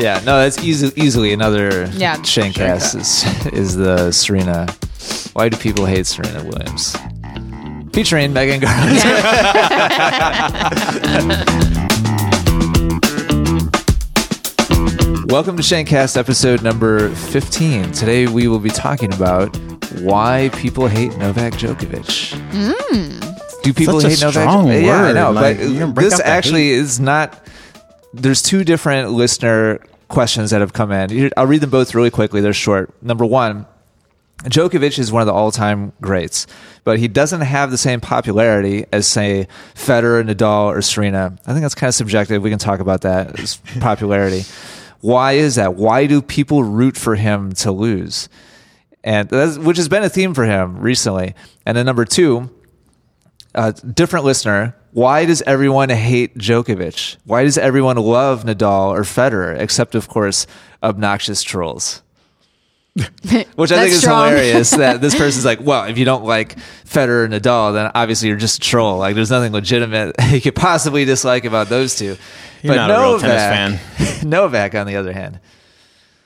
Yeah, no, that's easy, easily another Yeah, Shankcast is, is the Serena. Why do people hate Serena Williams? Featuring Megan Garland. Welcome to Shankcast episode number 15. Today we will be talking about why people hate Novak Djokovic. Hmm. Do people Such a hate Novak? strong Yeah, I know, Like, but you're gonna break this out the actually is not. There's two different listener questions that have come in. I'll read them both really quickly. They're short. Number one, Djokovic is one of the all-time greats, but he doesn't have the same popularity as, say, Federer, Nadal, or Serena. I think that's kind of subjective. We can talk about that popularity. Why is that? Why do people root for him to lose? And that's, which has been a theme for him recently. And then number two, a different listener. Why does everyone hate Djokovic? Why does everyone love Nadal or Federer, except of course obnoxious trolls? Which I think is strong. hilarious that this person's like, well, if you don't like Federer and Nadal, then obviously you're just a troll. Like, there's nothing legitimate you could possibly dislike about those two. You're not a real tennis fan. Novak, on the other hand.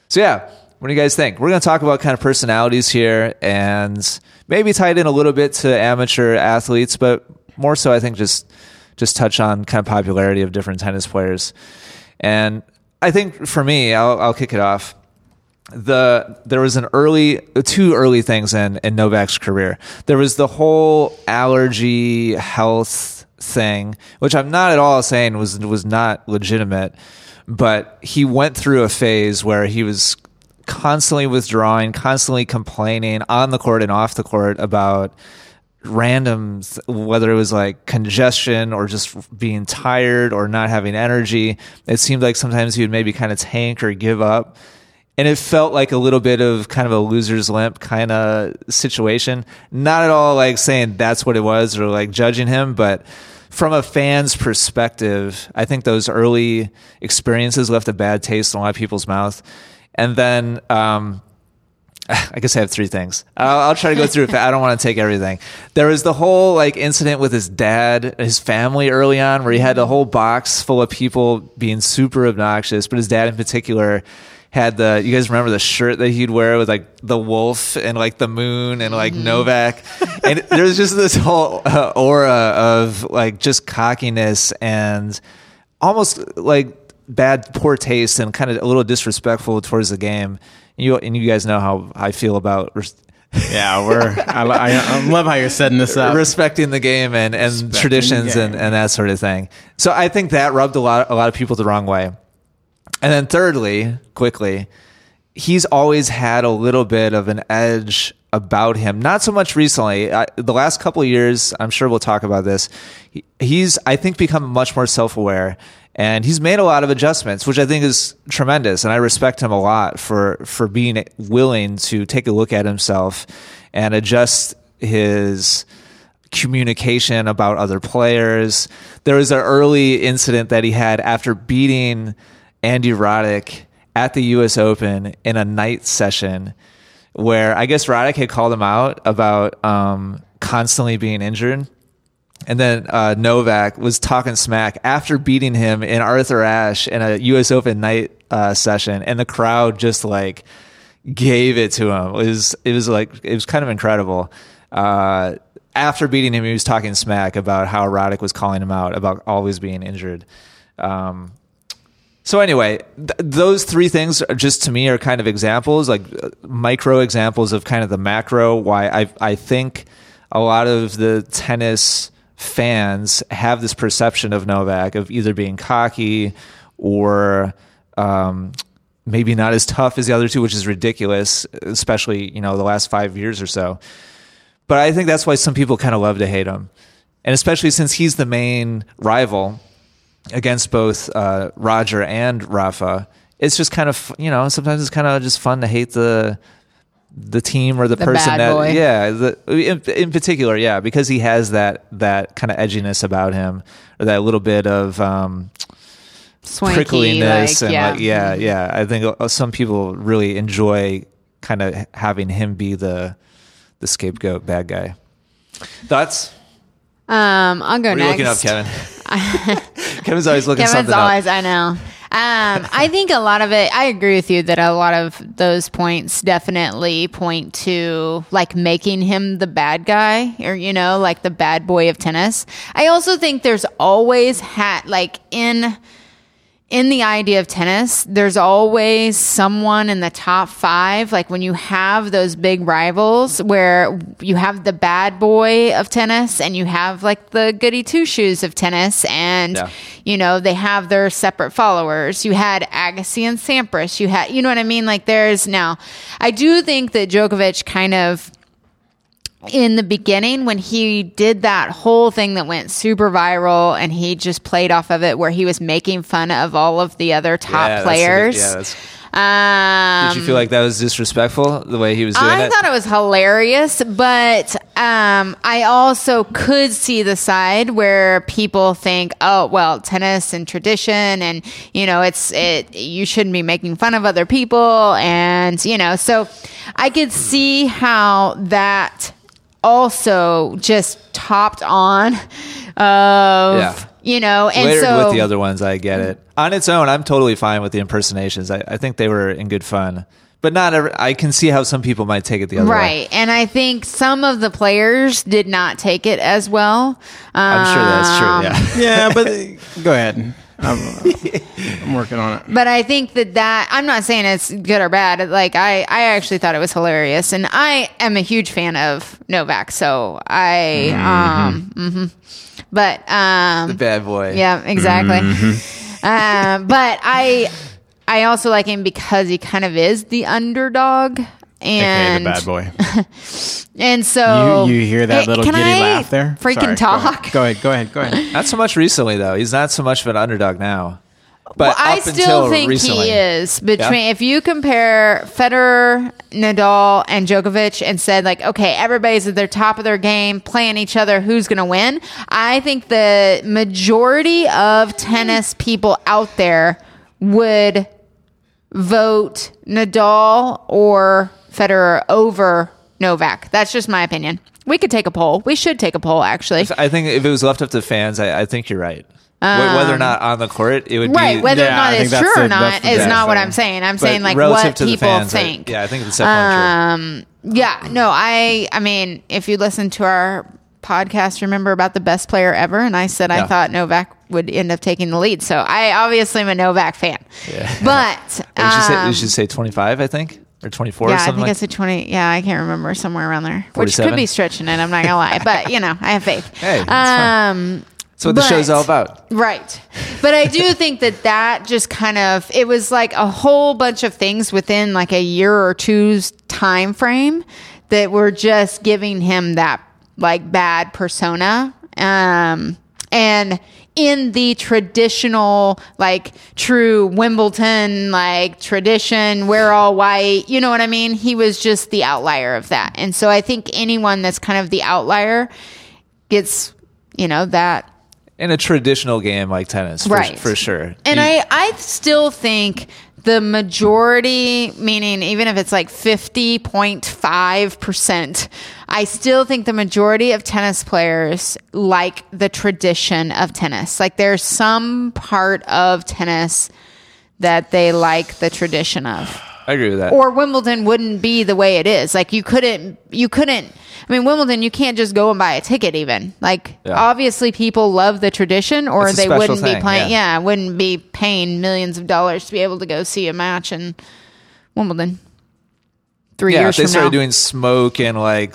So, yeah, what do you guys think? We're going to talk about kind of personalities here and maybe tied in a little bit to amateur athletes, but more so, I think, just just touch on kind of popularity of different tennis players. And I think for me, I'll, I'll kick it off the there was an early two early things in in Novak's career. There was the whole allergy health thing, which I'm not at all saying was was not legitimate, but he went through a phase where he was constantly withdrawing, constantly complaining on the court and off the court about random th- whether it was like congestion or just being tired or not having energy it seemed like sometimes he would maybe kind of tank or give up. And it felt like a little bit of kind of a loser's limp kind of situation. Not at all like saying that's what it was or like judging him but from a fan's perspective i think those early experiences left a bad taste in a lot of people's mouth. And then um I guess I have three things. I'll, I'll try to go through it. I don't want to take everything. There was the whole like incident with his dad, his family early on, where he had a whole box full of people being super obnoxious, but his dad in particular had the. You guys remember the shirt that he'd wear with like the wolf and like the moon and like Novak, and there's just this whole uh, aura of like just cockiness and almost like bad poor taste and kind of a little disrespectful towards the game. You and you guys know how I feel about res- Yeah, we're. I, I, love how you're setting this up. respecting the game and, and Respecting traditions and, and that sort of thing. So I think that rubbed a lot a lot of people the wrong way. And then thirdly, quickly, he's always had a little bit of an edge about him. Not so much recently. I, the last couple of years, I'm sure we'll talk about this. He, he's, I think, become much more self aware, and he's made a lot of adjustments, which I think is tremendous. And I respect him a lot for for being willing to take a look at himself and adjust his communication about other players. There was an early incident that he had after beating Andy Roddick at the U.S. Open in a night session where I guess Roddick had called him out about um, constantly being injured. And then uh, Novak was talking smack after beating him in Arthur Ashe in a U.S. Open night uh, session, and the crowd just like gave it to him. It was it was like it was kind of incredible. Uh, after beating him, he was talking smack about how Roddick was calling him out about always being injured. Um, so anyway, th- those three things are just to me are kind of examples, like micro examples of kind of the macro. Why I I think a lot of the tennis fans have this perception of Novak of either being cocky or um, maybe not as tough as the other two, which is ridiculous, especially you know the last five years or so. But I think that's why some people kind of love to hate him, and especially since he's the main rival against both uh, Roger and Rafa. It's just kind of you know sometimes it's kind of just fun to hate the the team or the, The person that boy. yeah the, in, in particular yeah because he has that that kind of edginess about him or that little bit of um, Swanky, prickliness like, and yeah. like yeah yeah I think uh, some people really enjoy kind of having him be the the scapegoat bad guy. Thoughts? Um, I'll go What are you next. looking up, Kevin? Kevin's always looking Kevin's always, up. I know. Um, I think a lot of it, I agree with you that a lot of those points definitely point to like making him the bad guy or, you know, like the bad boy of tennis. I also think there's always had, like, in in the idea of tennis, there's always someone in the top five. Like when you have those big rivals where you have the bad boy of tennis and you have like the goody two shoes of tennis, and Yeah. you know, they have their separate followers. You had Agassi and Sampras. You had, you know what I mean? Like there's now, I do think that Djokovic kind of in the beginning when he did that whole thing that went super viral and he just played off of it where he was making fun of all of the other top Yeah, that's players. yeah, that's- um, Did you feel like that was disrespectful the way he was doing I it? I thought it was hilarious, but um, I also could see the side where people think, "Oh, well, tennis and tradition, and you know, it's it. You shouldn't be making fun of other people, and you know." So I could see how that also just topped on of Yeah. you know, and Layered so with the other ones, I get it. On its own, I'm totally fine with the impersonations. I, I think they were in good fun, but not. Every, I can see how some people might take it the other way. Right. And I think some of the players did not take it as well. I'm sure that's true. Um, Yeah. Yeah, but go ahead. I'm, I'm working on it. But I think that that I'm not saying it's good or bad. Like I, I actually thought it was hilarious, and I am a huge fan of Novak. So I, um, hmm but um, The bad boy. Yeah, exactly. Um, but I, I also like him because he kind of is the underdog, AKA and the bad boy. and so You, you hear that Hey, little can giddy I laugh there? Freaking Sorry, talk. Go ahead. Go ahead. Go ahead. Not so much recently though. He's not so much of an underdog now. But Well, I still think recently, he is between. Yeah? If you compare Federer, Nadal, and Djokovic, and said like, okay, everybody's at their top of their game, playing each other, who's going to win? I think the majority of tennis people out there would vote Nadal or Federer over Novak. That's just my opinion. We could take a poll. We should take a poll, actually. I think if it was left up to fans, I, I think you're right. Wh- Whether or not on the court, it would Um, Right, be whether or not it's true or the- that's not the is best not what. I'm saying. I'm but saying like what to the people fans, I- think. yeah, I think it's definitely true. Um, yeah, no, I, I mean, if you listen to our podcast, remember about the best player ever, and I said I thought Novak would end up taking the lead. So I obviously am a Novak fan, Yeah. but We should, say, um, we should say 25, I think, or 24 or yeah, I think like I said twenty. Yeah, I can't remember somewhere around there, 47? which could be stretching it. I'm not gonna lie, but you know, I have faith. Hey, that's fine. um, That's what the show's all about. Right. But I do think that that just kind of it was like a whole bunch of things within like a year or two's time frame that were just giving him that like bad persona. Um and in the traditional like true Wimbledon like tradition, we're all white, you know what I mean? He was just the outlier of that. And so I think anyone that's kind of the outlier gets, you know, that In a traditional game like tennis, for, Right. for sure. and You- I, I still think the majority, meaning even if it's like 50.5%, I still think the majority of tennis players like the tradition of tennis. Like there's some part of tennis that they like the tradition of I agree with that. or Wimbledon wouldn't be the way it is. Like you couldn't, you couldn't. I mean, Wimbledon, you can't just go and buy a ticket. Even like, Yeah. obviously, people love the tradition, or they wouldn't be thing, playing. yeah. Yeah. wouldn't be paying millions of dollars to be able to go see a match in Wimbledon. Three yeah, years if they from started now, doing smoke and like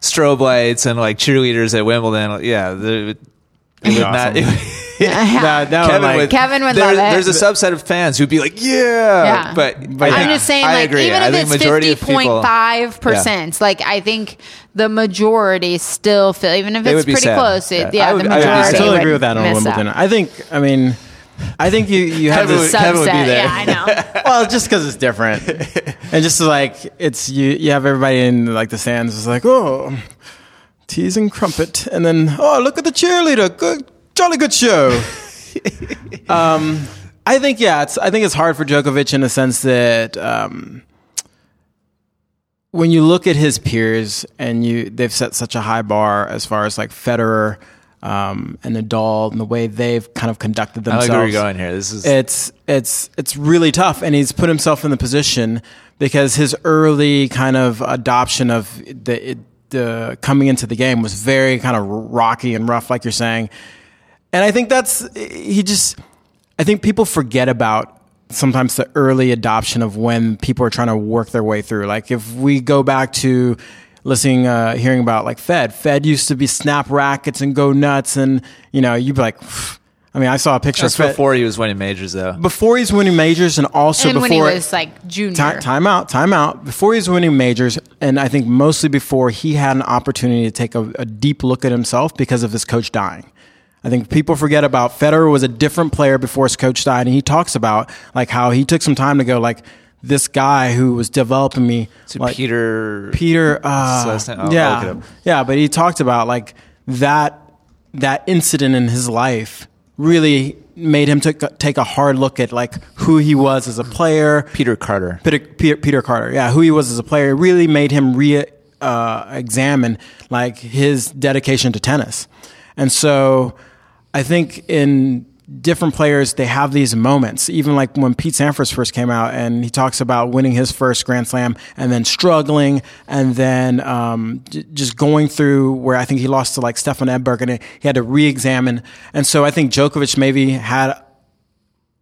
strobe lights and like cheerleaders at Wimbledon, yeah, the, it would not. awesome. It, That, that Kevin would, like, would, Kevin would there- love it. There's a subset of fans who'd be like, "Yeah,", Yeah. but, But I I'm think- just saying, I like, agree. even I if think it's majority fifty of people- point five percent, like I think the majority still feel, even if They it's pretty sad. close, it, Yeah. yeah, I would- the I would be majority. sad. I totally agree with that on miss Wimbledon. out. I think. I mean, I think you you have Kevin this. would- Kevin would be Subset, there. Yeah, I know. well, just because it's different, and just like it's you, you have everybody in like the stands is like, oh, teas and crumpet, and then oh, look at the cheerleader, good, jolly good show. um, I think yeah, it's I think it's hard for Djokovic in the sense that um, when you look at his peers and you they've set such a high bar as far as like Federer. um, and Nadal and the way they've kind of conducted I like themselves. where you're going here. This is It's it's it's really tough, and he's put himself in the position because his early kind of adoption of the the coming into the game was very kind of rocky and rough, like you're saying. And I think that's he just. I think people forget about sometimes the early adoption of when people are trying to work their way through. Like if we go back to listening, uh, hearing about like Fed. Fed used to be snap rackets and go nuts, and you know you'd be like. I mean, I saw a picture that's of Fed before he was winning majors, though. before he's winning majors, and also and before when he was like junior. Ti- time out, time out. Before he's winning majors, and I think mostly before he had an opportunity to take a, a deep look at himself because of his coach dying. I think people forget about Federer was a different player before his coach died, and he talks about like how he took some time to go like this guy who was developing me, To like, Peter. Peter, uh, His last name? I'll- I'll yeah, look it up. yeah, but he talked about like that that incident in his life really made him take take a hard look at like who he was as a player, Peter Carter. Peter, Peter, Peter Carter, yeah, who he was as a player, really made him re uh, examine like his dedication to tennis. And so I think in different players, they have these moments. Even like when Pete Sampras first came out and he talks about winning his first Grand Slam and then struggling and then um, j- just going through where I think he lost to like Stefan Edberg and he had to re-examine. And so I think Djokovic maybe had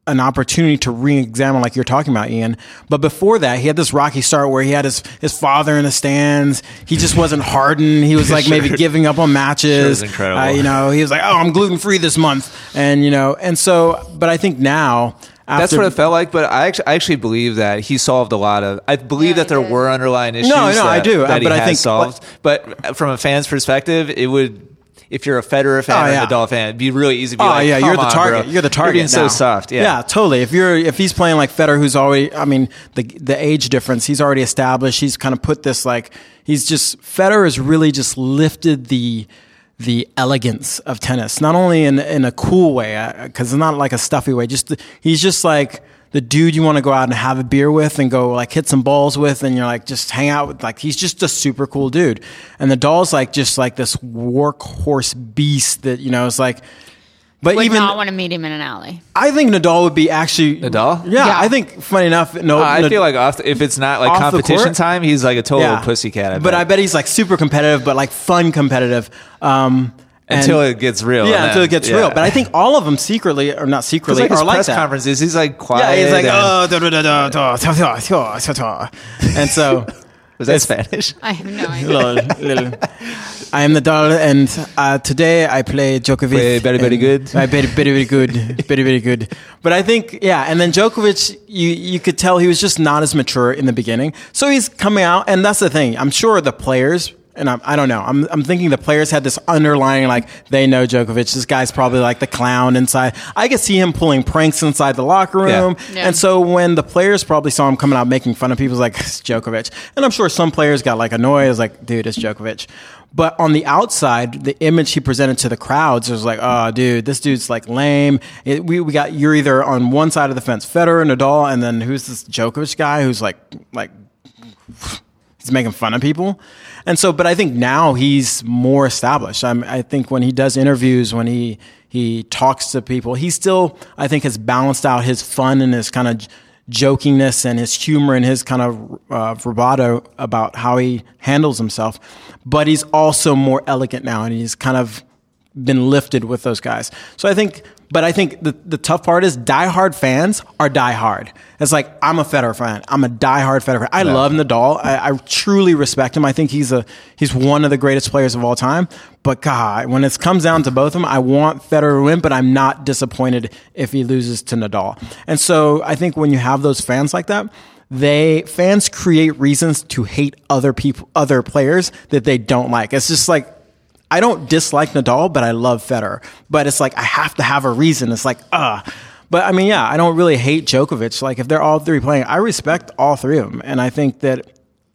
an opportunity to re-examine like you're talking about Ian but before that he had this rocky start where he had his his father in the stands he just wasn't hardened he was like maybe giving up on matches Sure is incredible. Uh, you know he was like oh I'm gluten free this month and you know and so but I think now after, That's what it felt like, but I actually, I actually believe that he solved a lot of. I believe Yeah, that there did. were underlying issues. no, that, I do, That but he I has think- solved. But from a fan's perspective, it would. If you're a Federer fan Oh, or yeah. a Nadal fan, it'd be really easy to be like. Oh like, yeah, you're the on, target. bro. You're the target. being so soft. Yeah. yeah, totally. If you're if he's playing like Federer, who's already, I mean, the the age difference, he's already established. He's kind of put this like he's just Federer has really just lifted the the elegance of tennis, not only in in a cool way, uh, because it's not like a stuffy way. Just he's just like the dude you want to go out and have a beer with and go like hit some balls with and you're like just hang out with like he's just a super cool dude and Nadal's like just like this workhorse beast that you know is like but would even not want to meet him in an alley. I think Nadal would be actually Nadal? Yeah, Yeah. I think funny enough, no, Uh, I Nad- feel like off the, if it's not like competition court? time, he's like a total yeah. pussycat. I But bet. I bet he's like super competitive, but like fun competitive. Um, and- until it gets real. yeah, and until it gets yeah. real. But I think all of them secretly, or not 'Cause, secretly, like are like press that. conferences, he's like quiet. Yeah, he's like, oh, da, da, da, da, da, da, da, da, da, da." and so was that Spanish? I have no idea. little, little, I am Nadal, and uh, today I play Djokovic. Play very, very good. I very, very, very good, very, very good. But I think, yeah, and then Djokovic, you you could tell he was just not as mature in the beginning. So he's coming out, and that's the thing. I'm sure the players. And I'm, I don't know. I'm, I'm thinking the players had this underlying, like, they know Djokovic. This guy's probably like the clown inside. I could see him pulling pranks inside the locker room. Yeah. And so when the players probably saw him coming out making fun of people, it's like it's Djokovic. And I'm sure some players got like annoyed. It's like, dude, it's Djokovic. But on the outside, the image he presented to the crowds was like, oh, dude, this dude's like lame. It, we, we got you're either on one side of the fence, Federer, Nadal, and then who's this Djokovic guy who's like like he's making fun of people. And so, but I think now he's more established. I'm, I think when he does interviews, when he he talks to people, he still I think has balanced out his fun and his kind of jokingness and his humor and his kind of uh, bravado about how he handles himself. But he's also more elegant now, and he's kind of been lifted with those guys. So I think, but I think the, the tough part is diehard fans are diehard. It's like, I'm a Federer fan. I'm a diehard Federer fan. I love Nadal. I, I truly respect him. I think he's a, he's one of the greatest players of all time. But God, when it comes down to both of them, I want Federer to win, but I'm not disappointed if he loses to Nadal. And so I think when you have those fans like that, they fans create reasons to hate other people, other players that they don't like. It's just like I don't dislike Nadal, but I love Federer. But it's like I have to have a reason. It's like, uh but I mean, yeah, I don't really hate Djokovic. Like if they're all three playing, I respect all three of them. And I think that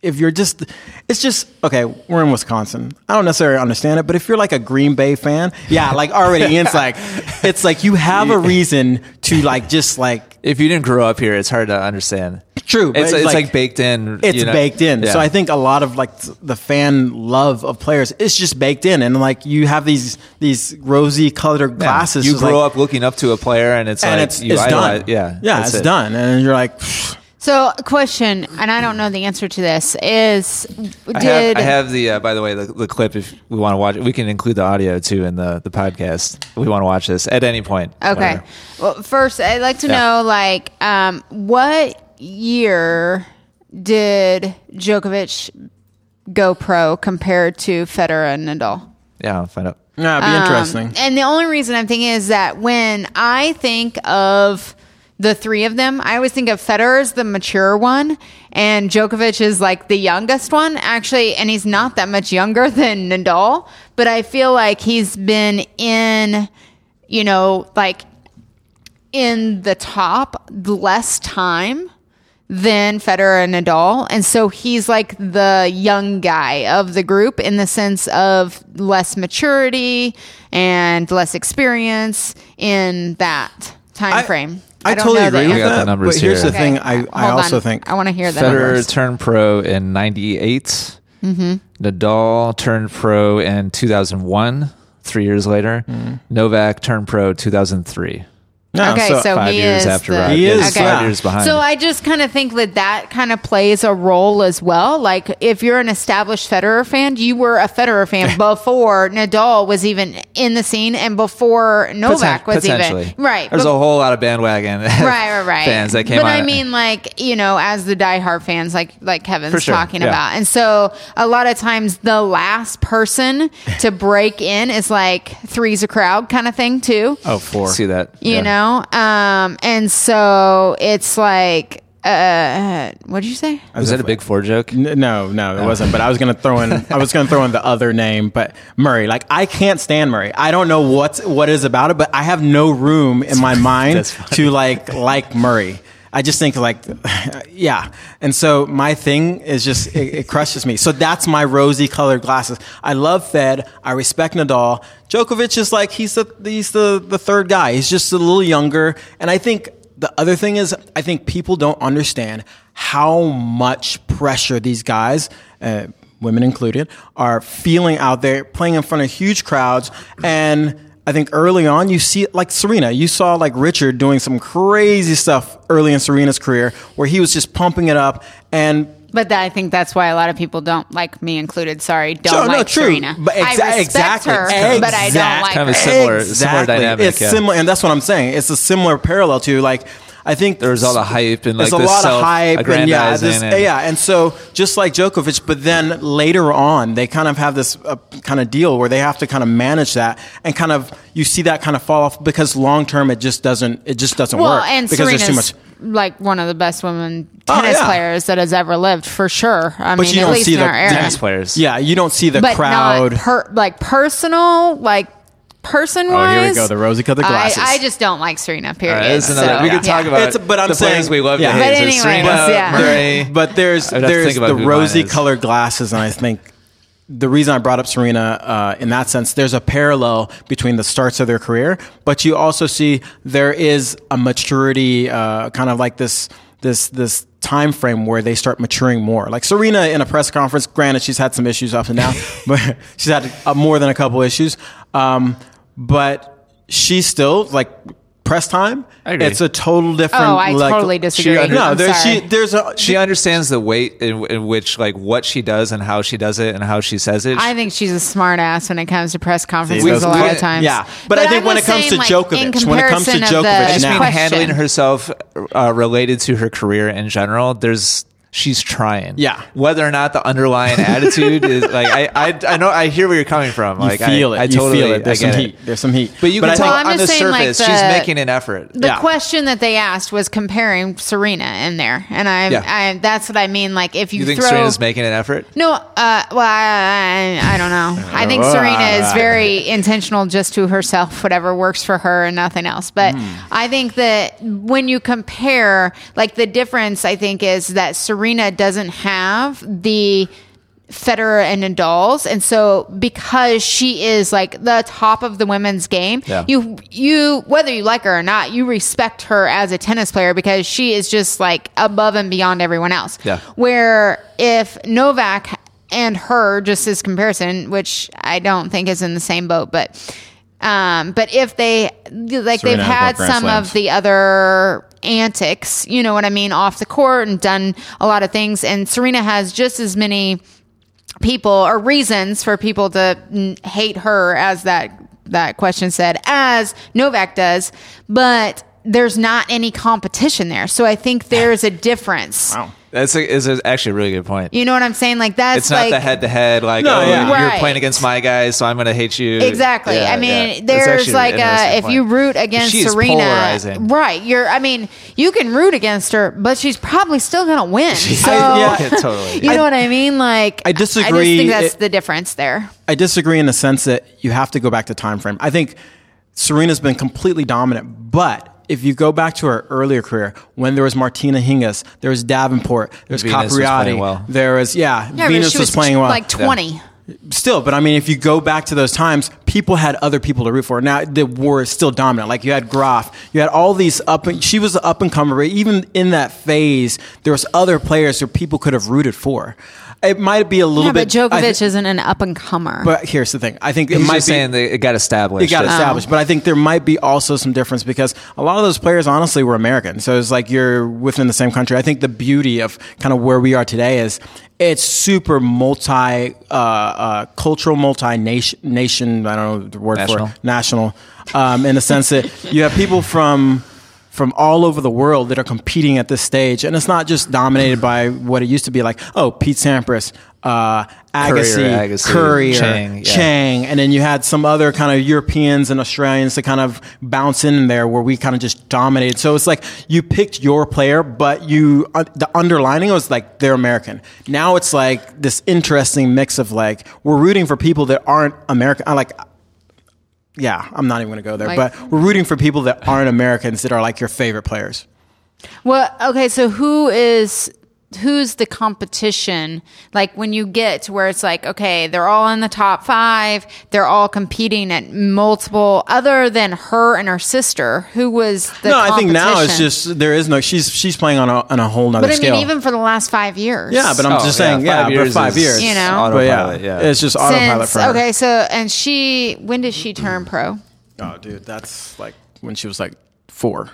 if you're just, it's just okay. We're in Wisconsin. I don't necessarily understand it, but if you're like a Green Bay fan, yeah, like already Ian's like, it's like you have a reason to like just like If you didn't grow up here, it's hard to understand. True, but It's, it's like, baked in. it's you know? baked in. Yeah. So I think a lot of like the fan love of players is just baked in, and like you have these these rosy colored Yeah. glasses. You grow like- up looking up to a player, and it's and like it's you it's idolize. done. Yeah, yeah, it's it. done, and you're like, So, question, and I don't know the answer to this is I did have, I have the uh, by the way the, the clip if we want to watch it we can include the audio too in the the podcast if we want to watch this at any point Okay. whatever. Well, first, I'd like to Yeah. know, like, um, what year did Djokovic go pro compared to Federer and Nadal? yeah I'll find out yeah, it'd be Um, interesting. And the only reason I'm thinking is that when I think of the three of them, I always think of Federer as the mature one, and Djokovic is like the youngest one, actually. And he's not that much younger than Nadal, but I feel like he's been in, you know, like in the top less time than Federer and Nadal. And so he's like the young guy of the group in the sense of less maturity and less experience in that time I- frame. I, don't totally agree with I got that. the numbers but here's here. the thing: Okay, I, hold I also on. think I want to hear that. Federer numbers. turned pro in 98 mm-hmm. Nadal turned pro in 2001 three years later mm-hmm. Novak turned pro 2003 no, okay, so, five he years is after the, Rod. He is, He's yeah. five years behind So I just kind of think that that kind of plays a role as well. Like if you're an established Federer fan, you were a Federer fan before Nadal was even in the scene and before Novak Poten- was even right. there's but- a whole lot of bandwagon right, right, right. fans that came But on I mean, like you know, as the diehard fans, like like Kevin's sure, talking yeah. about, and so a lot of times the last person to break in is like three's a crowd kind of thing too oh four. see that you yeah. know um and so it's like uh what did you say was that a big four joke N- No, no, it wasn't. But I was gonna throw in. I was gonna throw in the other name, but Murray. Like I can't stand Murray. I don't know what's what is about it, but I have no room in my mind to like like Murray. I just think like, yeah. And so my thing is just it, it crushes me. So that's my rosy colored glasses. I love Fed. I respect Nadal. Djokovic is like he's the he's the the third guy. He's just a little younger, and I think the other thing is, I think people don't understand how much pressure these guys, uh, women included, are feeling out there playing in front of huge crowds. And I think early on, you see it like Serena. You saw like Richard doing some crazy stuff early in Serena's career where he was just pumping it up. And but that, I think that's why a lot of people don't like me included. Sorry, don't Sure, no, like true. Serena. But exa- I respect exactly. her, but I don't Exact- like Kind of a her. similar- similar dynamic, It's yeah. similar, and that's what I'm saying. It's a similar parallel to like. I think there's was all the hype and, like, there's a the lot of hype and yeah, self-aggrandizing this, and- yeah, and so just like Djokovic, but then later on they kind of have this uh, kind of deal where they have to kind of manage that and kind of you see that kind of fall off because long term it just doesn't it just doesn't Well, work and because Serena's there's too much. like one of the best women Oh, tennis yeah. players that has ever lived, for sure. I But mean, you at don't least see in the our era. tennis players Yeah, you don't see the but crowd. not per, like personal, like person wise. Oh, here we go, the rosy colored glasses. I, I just don't like Serena. Period. All right, that's another, So, we could yeah. talk about It's- but I'm the saying- we love yeah. to But hate. So anyways, Serena, yeah. Murray. But there's I'd have to there's the rosy colored glasses, and I think the reason I brought up Serena uh, in that sense, there's a parallel between the starts of their career, but you also see there is a maturity, uh, kind of like this this this time frame where they start maturing more. Like Serena in a press conference, granted she's had some issues up and down, but she's had uh, more than a couple issues. Um, but she's still like press time. I agree. It's a total different. Oh, I like- totally disagree. under- No, I'm there's sorry. she there's a she understands the weight in, in which like what she does and how she does it and how she says it. I think she's a smart ass when it comes to press conferences those- a lot of times. yeah. But I think I'm when it comes saying, to like, Djokovic, when it comes to comparison of the Djokovic I just mean handling herself uh, related to her career in general. There's she's trying. Yeah. Whether or not the underlying attitude is like I, I I know I hear where you're coming from. you Like feel I, it. I you totally feel it. There's some it. heat. There's some heat. But you I can tell Well, I'm on the just saying, like, surface she's making an effort. The Yeah. question that they asked was comparing Serena in there, and I, Yeah. I that's what I mean. Like if you, you think throw Serena's making an effort? no, uh, well, I, I, I don't know. I think Serena is very intentional just to herself, whatever works for her and nothing else. But Hmm. I think that when you compare, like the difference, I think is that Serena doesn't have the Federer and Nadal's, and so because she is like the top of the women's game, Yeah. you you whether you like her or not, you respect her as a tennis player because she is just like above and beyond everyone else. Yeah. Where if Novak and her, just as comparison, which I don't think is in the same boat, but um, but if they like they've had some Slams. of the other antics, you know what I mean, off the court and done a lot of things, and Serena has just as many people or reasons for people to hate her as that that question said as Novak does, but there's not any competition there. So I think there's a difference. Wow. That's a, is a, actually a really good point. You know what I'm saying? Like that's It's not like the head to head, like, No, oh, yeah. you're Right. playing against my guys, so I'm going to hate you. Exactly. Yeah, I mean, yeah. There's like a, interesting if you root against She Serena, polarizing. right? You're. I mean, you can root against her, but she's probably still gonna win. So yeah. Yeah, totally. you know what I mean? Like I disagree. I just think that's It- the difference there. I disagree in the sense that you have to go back to time frame. I think Serena's been completely dominant, but if you go back to her earlier career, when there was Martina Hingis, there was Davenport, there was Venus Capriati, playing well. there was yeah, Yeah, Venus she was, playing well. like 20. Still, but I mean, if you go back to those times, people had other people to root for. Now the war is still dominant. Like you had Graf, you had all these up. And, she was the up and comer. Even in that phase, there was other players who people could have rooted for. It might be a little Yeah, bit. but I Djokovic thi- isn't an up and comer. But here's the thing. I think it He's might just be saying that it got established. it got It's- established. But I think there might be also some difference because a lot of those players honestly were American. So it's like you're within the same country. I think the beauty of kind of where we are today is it's super multi uh, uh, cultural, multi nation nation. I don't know the word National. for it. National, um, in the sense that you have people from from all over the world that are competing at this stage, and it's not just dominated by what it used to be like. Oh, Pete Sampras, uh, Agassi, Agassi, Courier, Chang, yeah. Chang, and then you had some other kind of Europeans and Australians to kind of bounce in there where we kind of just dominated. So it's like you picked your player, but you uh, the underlining was like they're American. Now it's like this interesting mix of like we're rooting for people that aren't American. I like. Yeah, I'm not even going to go there, Like- but we're rooting for people that aren't Americans that are like your favorite players. Well, okay, so who is who's the competition? Like when you get to where it's like, okay, they're all in the top five, they're all competing at multiple. Other than her and her sister, who was the no, I think now it's just there is no. She's she's playing on a on a whole nother But I scale. mean, even for the last five years. yeah, but I'm Oh, just yeah, saying, yeah, five but years five years, You know? Autopilot, But yeah. it's just autopilot Since, for her. okay, so and she when did she turn pro? Oh, dude, that's like when she was like four.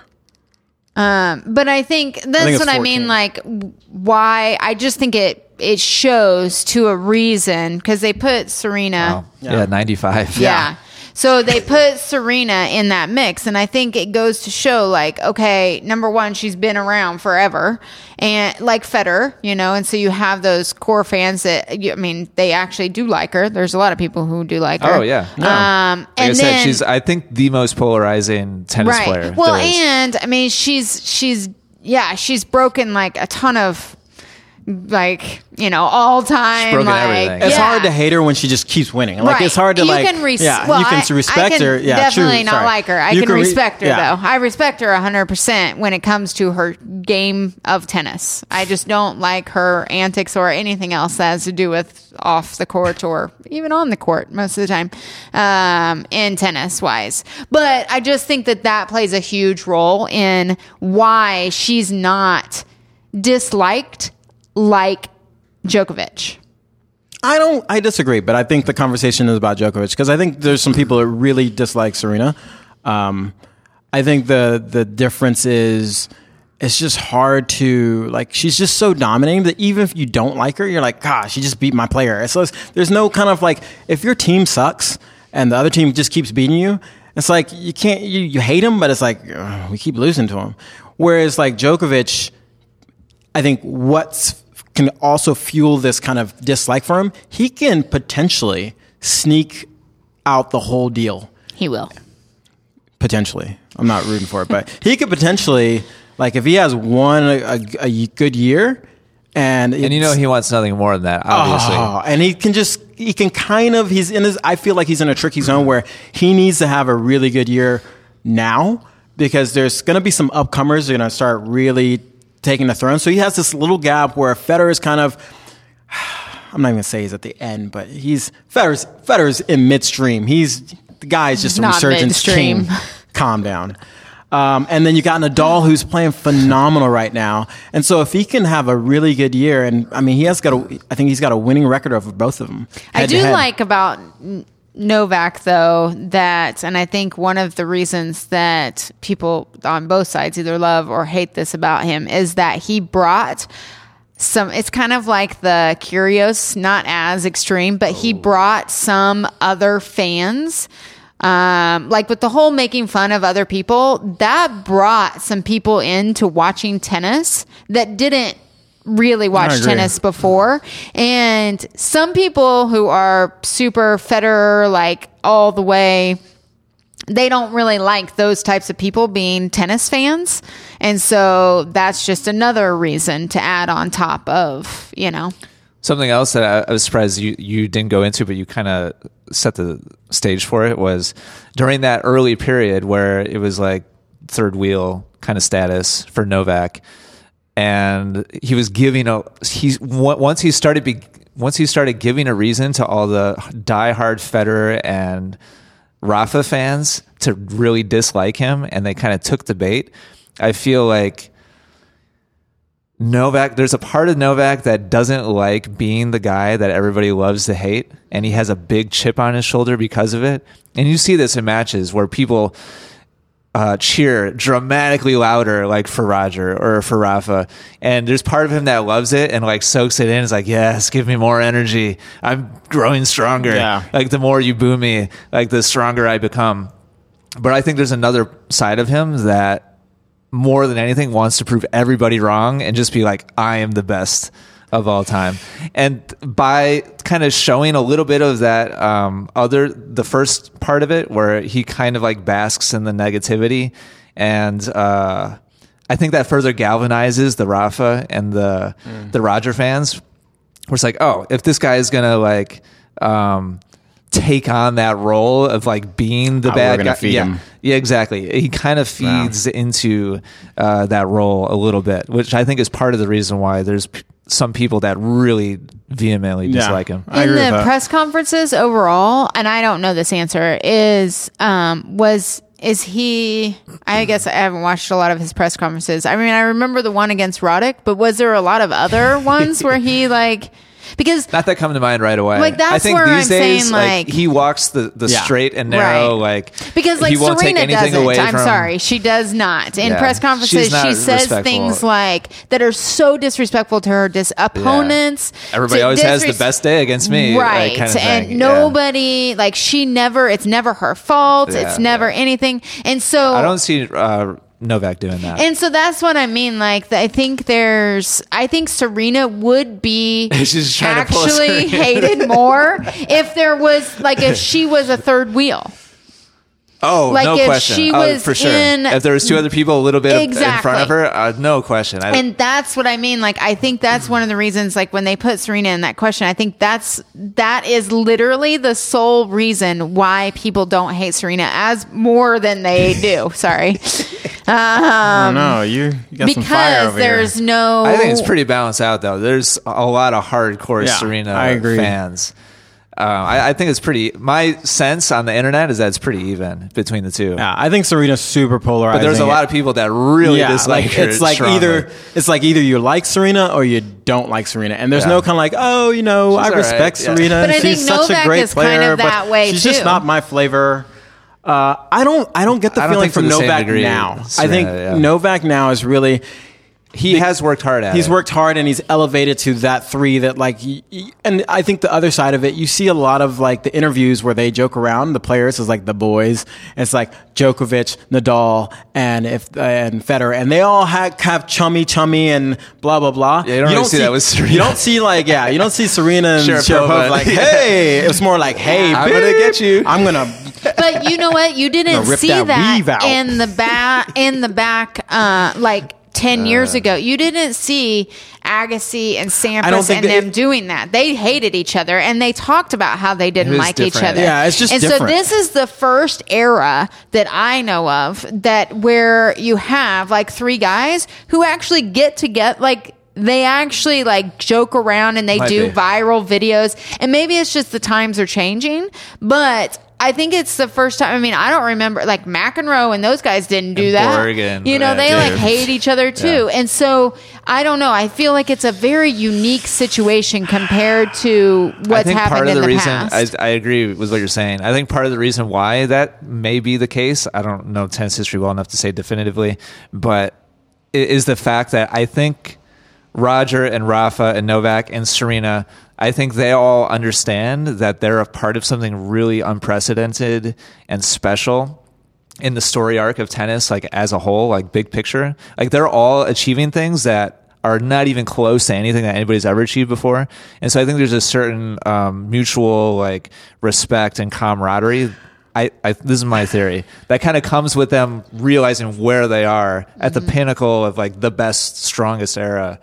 Um, but I think that's it's what I mean. Like, why? I just think it it shows to a reason because they put Serena. Wow. Yeah, 95. Yeah. So they put Serena in that mix, and I think it goes to show, like, okay, number one, she's been around forever, and like Federer, you know, and so you have those core fans that, I mean, they actually do like her. There's a lot of people who do like her. Oh, yeah. Um, Like I said, then, she's, I think, the most polarizing tennis right. player. Well, and I mean, she's she's yeah, she's broken like a ton of like you know all time. broken like everything. It's yeah. hard to hate her when she just keeps winning. Like Right. it's hard to you like. Can res- yeah, well, you can I- respect I can her. Yeah, definitely true. not Sorry. like her. I You can, re- respect her yeah. though. I respect her hundred percent when it comes to her game of tennis. I just don't like her antics or anything else that has to do with off the court or even on the court most of the time um, in tennis wise. But I just think that that plays a huge role in why she's not disliked like Djokovic. I don't. I disagree, but I think the conversation is about Djokovic because I think there's some people that really dislike Serena. Um, I think the the difference is it's just hard to like. She's just so dominating that even if you don't like her, you're like, gosh, she just beat my player. So there's no kind of like if your team sucks and the other team just keeps beating you, it's like you can't you you hate him, but it's like ugh, we keep losing to him. Whereas like Djokovic. I think what's can also fuel this kind of dislike for him, he can potentially sneak out the whole deal. He will. Potentially, I'm not rooting for it, but he could potentially, like, if he has one a, a, a good year, and and you know, he wants nothing more than that, obviously. Oh, and he can just he can kind of he's in his I feel like he's in a tricky zone where he needs to have a really good year now because there's going to be some upcomers that are going to start really taking the throne. So he has this little gap where Federer is kind of I'm not even gonna say he's at the end, but he's Federer's Federer's in midstream. He's the guy's just a Not resurgence midstream. king. Calm down. Um, and then you got Nadal, who's playing phenomenal right now. And so, if he can have a really good year, and I mean, he has got a, I think he's got a winning record over both of them. I do like about Novak though that, and I think one of the reasons that people on both sides either love or hate this about him is that he brought some. It's kind of like the Kyrgios, not as extreme, but he brought some other fans. Um, like with the whole making fun of other people, that brought some people into watching tennis that didn't really watch tennis before. And some people who are super Federer, like all the way, they don't really like those types of people being tennis fans. And so that's just another reason to add on top of, you know. Something else that I, I was surprised you, you didn't go into, but you kind of set the stage for it was during that early period where it was like third wheel kind of status for Novak, and he was giving a he's once he started be, once he started giving a reason to all the diehard Federer and Rafa fans to really dislike him, and they kind of took the bait. I feel like Novak, there's a part of Novak that doesn't like being the guy that everybody loves to hate, and he has a big chip on his shoulder because of it. And you see this in matches where people uh, cheer dramatically louder, like for Roger or for Rafa. And there's part of him that loves it and like soaks it in. It's like, yes, give me more energy. I'm growing stronger. Yeah. Like the more you boo me, like the stronger I become. But I think there's another side of him that more than anything wants to prove everybody wrong and just be like, I am the best of all time. And by kind of showing a little bit of that um, other, the first part of it, where he kind of like basks in the negativity, and uh, I think that further galvanizes the Rafa and the the Roger fans. Where it's like, oh, if this guy is gonna like. Um, take on that role of like being the Oh, bad guy yeah him. yeah, exactly. He kind of feeds into uh, that role a little bit, which I think is part of the reason why there's p- some people that really vehemently Yeah. dislike him. I in agree the with that. press conferences overall, and I don't know this answer, is um was is he I guess I haven't watched a lot of his press conferences. I mean I remember the one against Roddick, but was there a lot of other ones where he like because Not that come to mind right away. Like, that's I think where these I'm days, saying, like, like- he walks the, the Yeah. straight and narrow, Right. like because like he won't Serena take doesn't. away I'm from- sorry, she does not. In Yeah. press conferences, she says respectful. things like that are so disrespectful to her dis- opponents. Everybody to always has the best day against me, like, right? kind of and thing. Yeah. nobody like she never. It's never her fault. Yeah, it's never yeah. anything. And so I don't see uh, Novak doing that. and so that's what I mean. Like, I think there's, I think Serena would be She's just trying to pull us actually hated more if there was, like, if she was a third wheel. oh, like, no if question. she Oh, was for sure. in- if there was two other people a little bit in front of her, uh, no question. I, And that's what I mean. Like, I think that's one of the reasons, like, when they put Serena in that question, I think that's, that is literally the sole reason why people don't hate Serena as more than they do. Sorry. I don't know. You, you got some fire Because over there's here. no. I think it's pretty balanced out though. There's a lot of hardcore Yeah, Serena I agree. fans. Uh, I, I think it's pretty. My sense on the internet is that it's pretty even between the two. Yeah, I think Serena's super polarizing. But there's a lot of people that really yeah, dislike like, her. it's like strongly. either it's like either you like Serena or you don't like Serena, and there's Yeah. no kind of like oh you know I She's all respect right, yeah. Serena, But I she's think such a Novak great is kind player, of that but way, she's just too. not my flavor. Uh, I don't I don't get the I feeling from Novak now. I Serena, think yeah. Novak now is really he has worked hard at he's it. worked hard and he's elevated to that three that like y- y- and i think the other side of it you see a lot of like the interviews where they joke around the players is like the boys it's like Djokovic, Nadal, and if and Federer, and they all have, have chummy chummy and blah blah blah. Yeah, you don't really see that with Serena. You don't see like yeah, you don't see Serena and Sharapova. Sharapova like hey. It's more like hey, I'm gonna get you. I'm gonna but you know what? You didn't see that that, in the back in the back uh like 10 uh, years ago. You didn't see Agassi and Sampras and them doing that. They hated each other and they talked about how they didn't It like each other. Yeah, it's just And so this is the first era that I know of that where you have like three guys who actually get to get like they actually like joke around and they Might do be. viral videos. And maybe it's just the times are changing, but I think it's the first time. I mean, I don't remember like McEnroe and those guys didn't do And that. You know, they like hate each other too. Yeah. And so I don't know. I feel like it's a very unique situation compared to what's I think happened part of in the, the, reason past. I, I agree with what you're saying. I think part of the reason why that may be the case, I don't know tennis history well enough to say definitively, but is the fact that I think Roger and Rafa and Novak and Serena, I think they all understand that they're a part of something really unprecedented and special in the story arc of tennis, like as a whole, like big picture. Like they're all achieving things that are not even close to anything that anybody's ever achieved before. And so I think there's a certain um, mutual like respect and camaraderie. I, I this is my theory that kind of comes with them realizing where they are at the pinnacle of like the best, strongest era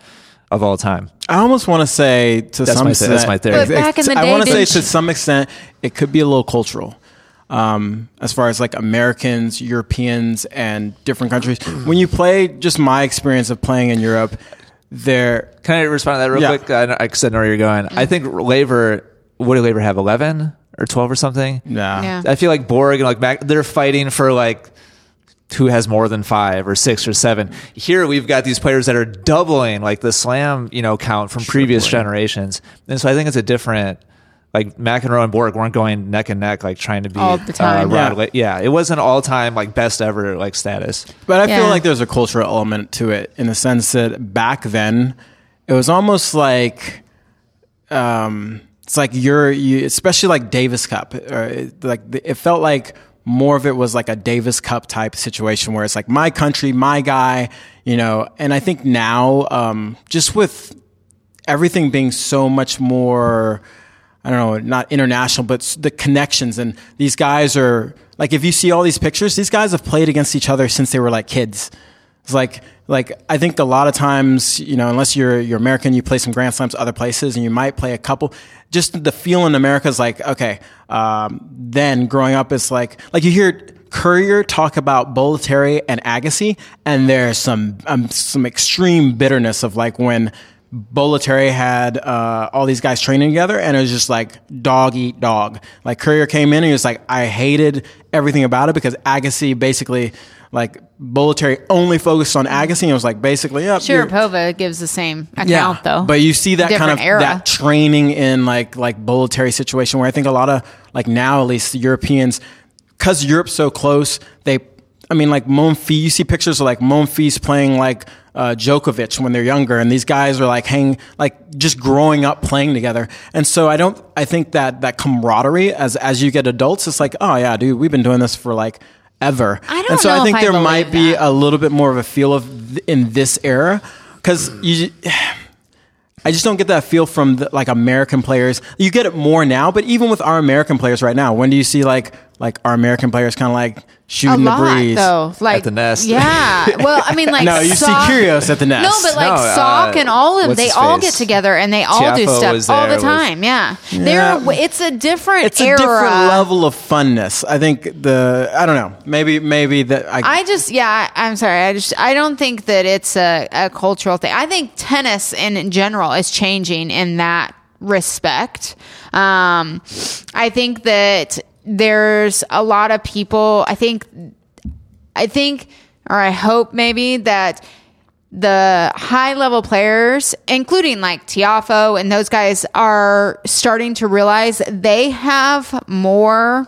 of all time. I almost want to say to That's some my- extent, that's my theory. But back in the day, I want to say to some extent it could be a little cultural. Um, as far as like Americans, Europeans, and different countries. When you play, just my experience of playing in Europe, there Can I respond to that real Yeah. quick? I, know- I said know where you're going. I think Laver, what did Laver have? Eleven or twelve or something? nah. Yeah. I feel like Borg and like Mac, they're fighting for like who has more than five or six or seven. Here we've got these players that are doubling like the slam, you know, count from previous generations. And so I think it's a different like McEnroe and Borg weren't going neck and neck like trying to be All the time. Uh, Yeah. La- yeah, it wasn't all time like best ever like status. But I feel like there's a cultural element to it in the sense that back then it was almost like um, it's like you're you, especially like Davis Cup or it- like it felt like more of it was like a Davis Cup type situation where it's like my country, my guy, you know. And I think now um, just with everything being so much more I don't know, not international, but the connections and these guys are like if you see all these pictures, these guys have played against each other since they were like kids. It's like like I think a lot of times, you know, unless you're you're American, you play some Grand Slams other places, and you might play a couple. Just the feel in America is like okay. Um, then growing up, it's like like you hear Courier talk about Bollettieri and Agassi, and there's some um, some extreme bitterness of like when Bollettieri had uh, all these guys training together, and it was just like dog eat dog. Like Courier came in and he was like, I hated everything about it because Agassi basically like Bollettieri only focused on Agassi and it was like basically yeah. Sharapova gives the same account though. but you see that kind of era. that training in like like Bollettieri situation where I think a lot of like now at least the Europeans, because Europe's so close, they. I mean, like Monfils, you see pictures of like Monfils playing like uh, Djokovic when they're younger, and these guys are like hang, like just growing up playing together. And so I don't, I think that that camaraderie as as you get adults, it's like, oh yeah, dude, we've been doing this for like ever. I don't and so know I think if I there might be that. a little bit more of a feel of th- in this era because you. I just don't get that feel from the, like American players. You get it more now, but even with our American players right now, when do you see like like our American players kind of like shooting lot the breeze? though, like the nest. Yeah, well, I mean, like No, you see Sock- Kyrgios at the nest. No, but like No, uh, Sock and all of them, they all face? get together and they all do Tiafoe was stuff all the there, was- time. Yeah, Yeah. they're it's a different It's a era. different level of funness. I think the I don't know. Maybe maybe that I, I just, yeah, I'm sorry. I just, I don't think that it's a, a cultural thing. I think tennis in, in general is changing in that respect. Um, I think that there's a lot of people, I think, I think, or I hope maybe that the high level players, including like Tiafoe and those guys, are starting to realize they have more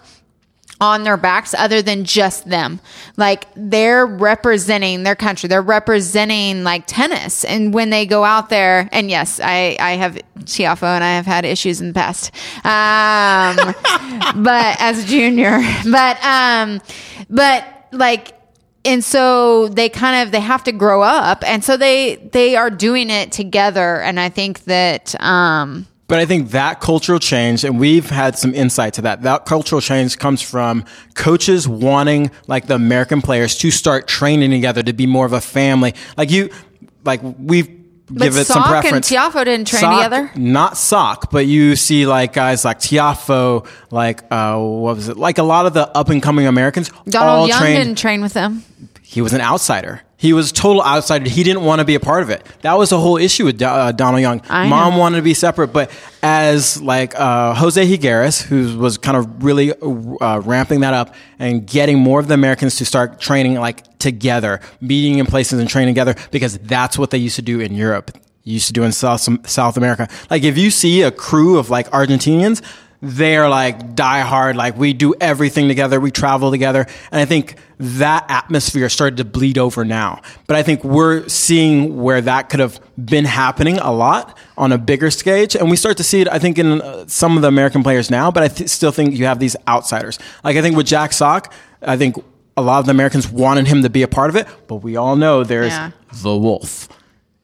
on their backs other than just them. Like they're representing their country. They're representing like tennis. And when they go out there, and yes, I, I have Tiafoe and I have had issues in the past. Um, but as a junior, but, um, but like, and so they kind of they have to grow up and so they they are doing it together and i think that um But I think that cultural change, and we've had some insight to that. That cultural change comes from coaches wanting like the American players to start training together to be more of a family. Like you, like we've But give it some Sock and preference. Tiafoe didn't train Sock- together? Not Sock, but you see like guys like Tiafoe, like uh, what was it? Like a lot of the up and coming Americans donald all young trained didn't train with them he was an outsider. He was total outsider. He didn't want to be a part of it. That was the whole issue with uh, Donald Young. I Mom know. wanted to be separate, but as like uh, Jose Higueras, who was kind of really uh, ramping that up and getting more of the Americans to start training like together, meeting in places and training together, because that's what they used to do in Europe. Used to do in South South America. Like if you see a crew of like Argentinians, they're like die hard. Like we do everything together. We travel together. And I think that atmosphere started to bleed over now. But I think we're seeing where that could have been happening a lot on a bigger stage. And we start to see it, I think, in uh, some of the American players now. But I th- still think you have these outsiders. Like I think with Jack Sock, I think a lot of the Americans wanted him to be a part of it. But we all know there's Yeah. the wolf.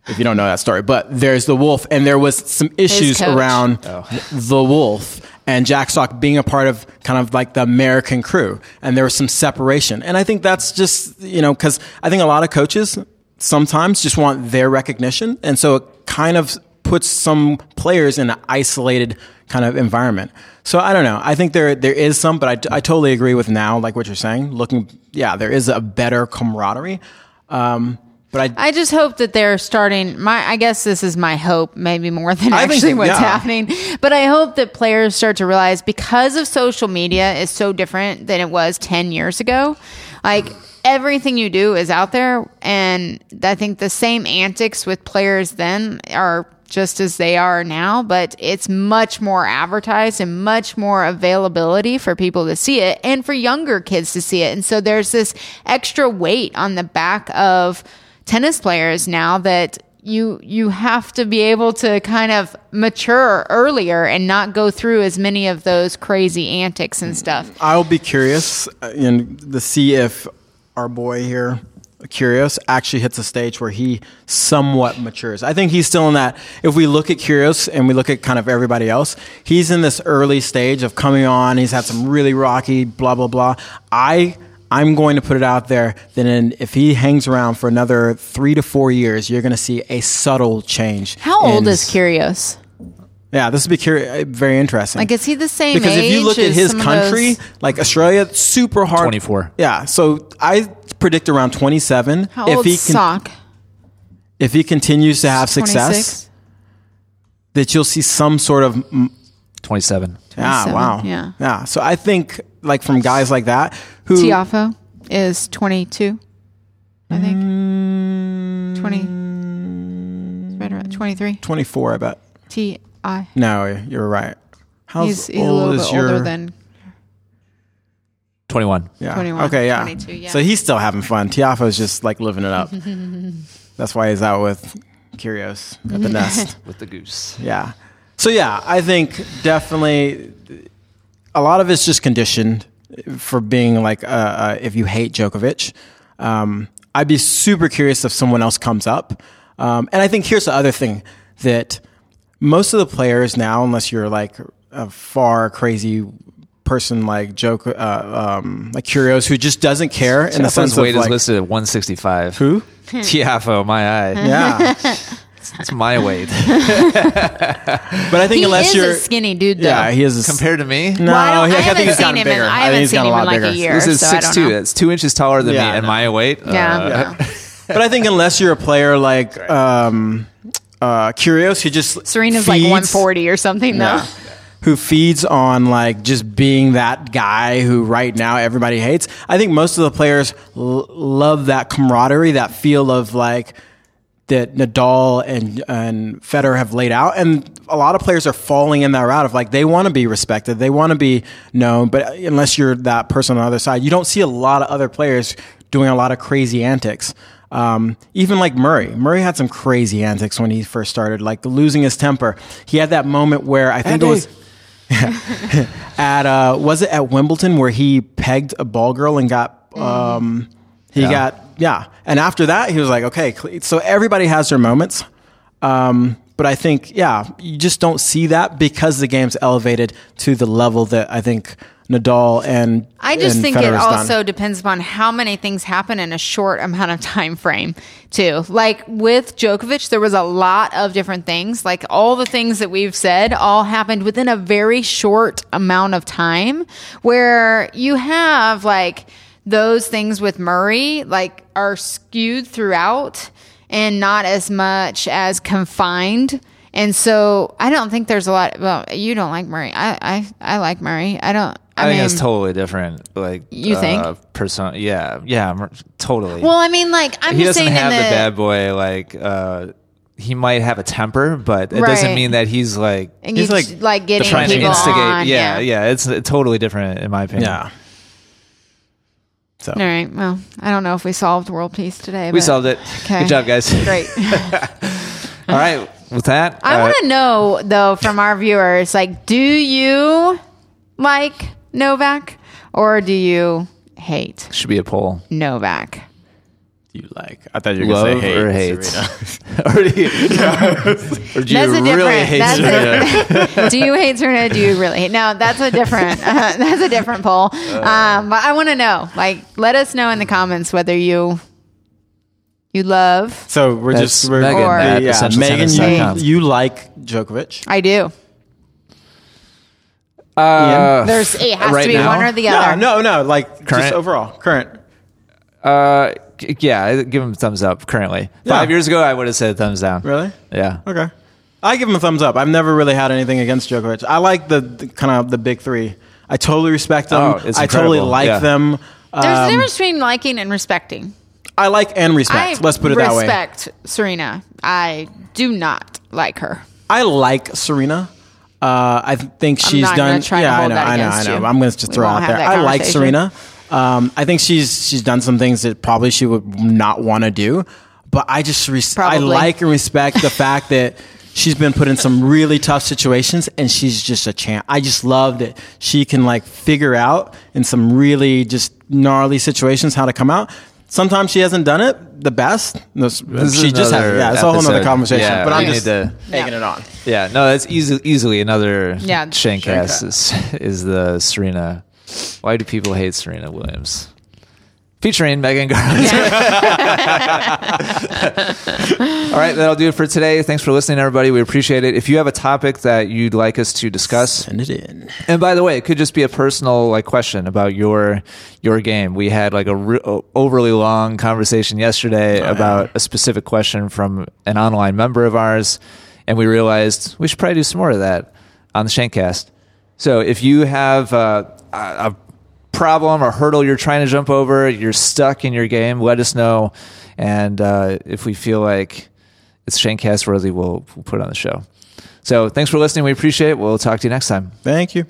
If you don't know that story, but there's the wolf, and there was some issues coach. around the wolf and Jack Sock being a part of kind of like the American crew, and there was some separation. And I think that's just you know because I think a lot of coaches sometimes just want their recognition, and so it kind of puts some players in an isolated kind of environment. So I don't know. I think there there is some, but I, I totally agree with now, like what you're saying. Looking, yeah, there is a better camaraderie. Um, but I, I just hope that they're starting. My, I guess this is my hope, maybe more than I think actually that- what's yeah. happening. But I hope that players start to realize because of social media is so different than it was ten years ago. Like everything you do is out there, and I think the same antics with players then are just as they are now, but it's much more advertised and much more availability for people to see it and for younger kids to see it. And so there's this extra weight on the back of tennis players now that you you have to be able to kind of mature earlier and not go through as many of those crazy antics and stuff. I'll be curious uh, in to see if our boy here, Kyrgios, actually hits a stage where he somewhat matures. I think he's still in that. If we look at Kyrgios and we look at kind of everybody else, he's in this early stage of coming on. He's had some really rocky blah blah blah. I. I'm going to put it out there that in, if he hangs around for another three to four years, you're going to see a subtle change. How old is Kyrgios? Yeah, this would be curi- uh, very interesting. Like, is he the same because if you look at his country, those- like Australia, super hard. 24. Yeah, so I predict around 27. How if old he is Sock? if he continues to have success, that you'll see some sort of 27. ah wow yeah. yeah. So I think like from guys like that who Tiafoe is 22, I think. Mm. 20. Right around 23. 24, I bet. T I. No, you're right. How's He's, he's a little is bit your? older than 21. yeah. 21, Okay, yeah. 22, yeah. So he's still having fun. Tiafoe's just like living it up. That's why he's out with Kyrgios at the nest. With the goose. Yeah. So yeah, I think definitely a lot of it's just conditioned for being like uh, uh, if you hate Djokovic. Um, I'd be super curious if someone else comes up. Um, and I think here's the other thing that most of the players now, unless you're like a far crazy person like Joko, uh, um, like Kyrgios, who just doesn't care in the Tiafoe's sense weight of is like listed at 165. who? Tiafoe, my eye. Yeah, It's my weight. but I think He unless is you're a skinny dude, though. yeah, he is a, Compared to me, No, Well, I don't- he- I I, think haven't he's seen gotten him in- bigger. I haven't he's seen him in lot like a bigger. year. this is so I don't 6'2. know. That's two inches taller than Yeah, me, and my weight. Yeah. uh, Yeah. but I think unless you're a player like um, uh, Kyrgios, who just Serena's like 140 or something, though. Yeah. Who feeds on like just being that guy who right now everybody hates. I think most of the players l- love that camaraderie, that feel of like that Nadal and and Federer have laid out, and a lot of players are falling in that route of like they want to be respected, they want to be known, but unless you're that person on the other side, you don't see a lot of other players doing a lot of crazy antics. Um, even like Murray, Murray had some crazy antics when he first started, like losing his temper. He had that moment where I think it was at uh, was it at Wimbledon where he pegged a ball girl and got um, he Yeah. got yeah, and after that he was like okay, so everybody has their moments. Um, but I think yeah, you just don't see that because the game's elevated to the level that I think Nadal and I just and think it Federer's done. also depends upon how many things happen in a short amount of time frame, too. Like with Djokovic, there was a lot of different things. Like all the things that we've said all happened within a very short amount of time where you have like those things with Murray like are skewed throughout and not as much as confined. And so I don't think there's a lot. Well, you don't like Murray. I I, I like Murray. I don't. I, I, mean, think it's totally different. Like You think? uh, person? Yeah, yeah, totally. well, I mean, like I'm he just doesn't have in the, the, bad boy like. uh he might have a temper, but it Right. doesn't mean that he's like and He's like like, like getting trying to people instigate. on. yeah, yeah, it's uh, totally different in my opinion. Yeah. So All right. Well, I don't know if we solved world peace today. we solved it. Okay. Good job, guys. Great. All right, with that, I uh, want to know though from our viewers, like, do you like Novak or do you hate should be a poll. Novak? You like? I thought you were gonna Love say hate. or hate? Serena. or do you, or do you That's a different. really hate that's Serena? a, do you hate Serena? Do you really hate? No, that's a different. Uh, that's a different poll. Um, but I want to know. Like, let us know in the comments whether you you love. So we're That's just we're, Megan Or- at yeah, Megan, you, you like Djokovic? I do. Uh, There's it has Right to be now? one or the No, other. no, no. Like Current? just overall, current. Uh, yeah, give him a thumbs up. Currently, five years ago, I would have said thumbs down. Really? Yeah. Okay. I give him a thumbs up. I've never really had anything against Djokovic. I like the, the kind of the big three. I totally respect them. Oh, it's I totally like Yeah. them. There's a Um, difference between liking and respecting. I like and respect. I Let's put it that way. Respect Serena. I do not like her. I like Serena. Uh, I think she's not done. gonna try to yeah, I know, that I know, I know. You. I'm going to just We throw out there. I like. Serena. Um, I think she's she's done some things that probably she would not want to do, but I just res- I like and respect the fact that she's been put in some really tough situations and she's just a champ. I just love that she can like figure out in some really just gnarly situations how to come out. Sometimes she hasn't done it the best. No, This she just another has. Yeah, it's a whole episode. other conversation. Yeah, but I'm just need to- taking it on. Yeah, no, that's easy, easily another Yeah, Shankcast is, is the Serena. Why do people hate Serena Williams? Featuring Megan Garland. All right, that'll do it for today. Thanks for listening, everybody. We appreciate it. If you have a topic that you'd like us to discuss, Send it in. and by the way, it could just be a personal like question about your your game. We had like a re- overly long conversation yesterday about a specific question from an online member of ours, and we realized we should probably do some more of that on the Shankcast. So if you have uh, a, a problem or hurdle you're trying to jump over, you're stuck in your game, let us know, and uh, if we feel like it's Shankcast worthy, we'll, we'll put it on the show. So thanks for listening. We appreciate it. We'll talk to you next time. Thank you.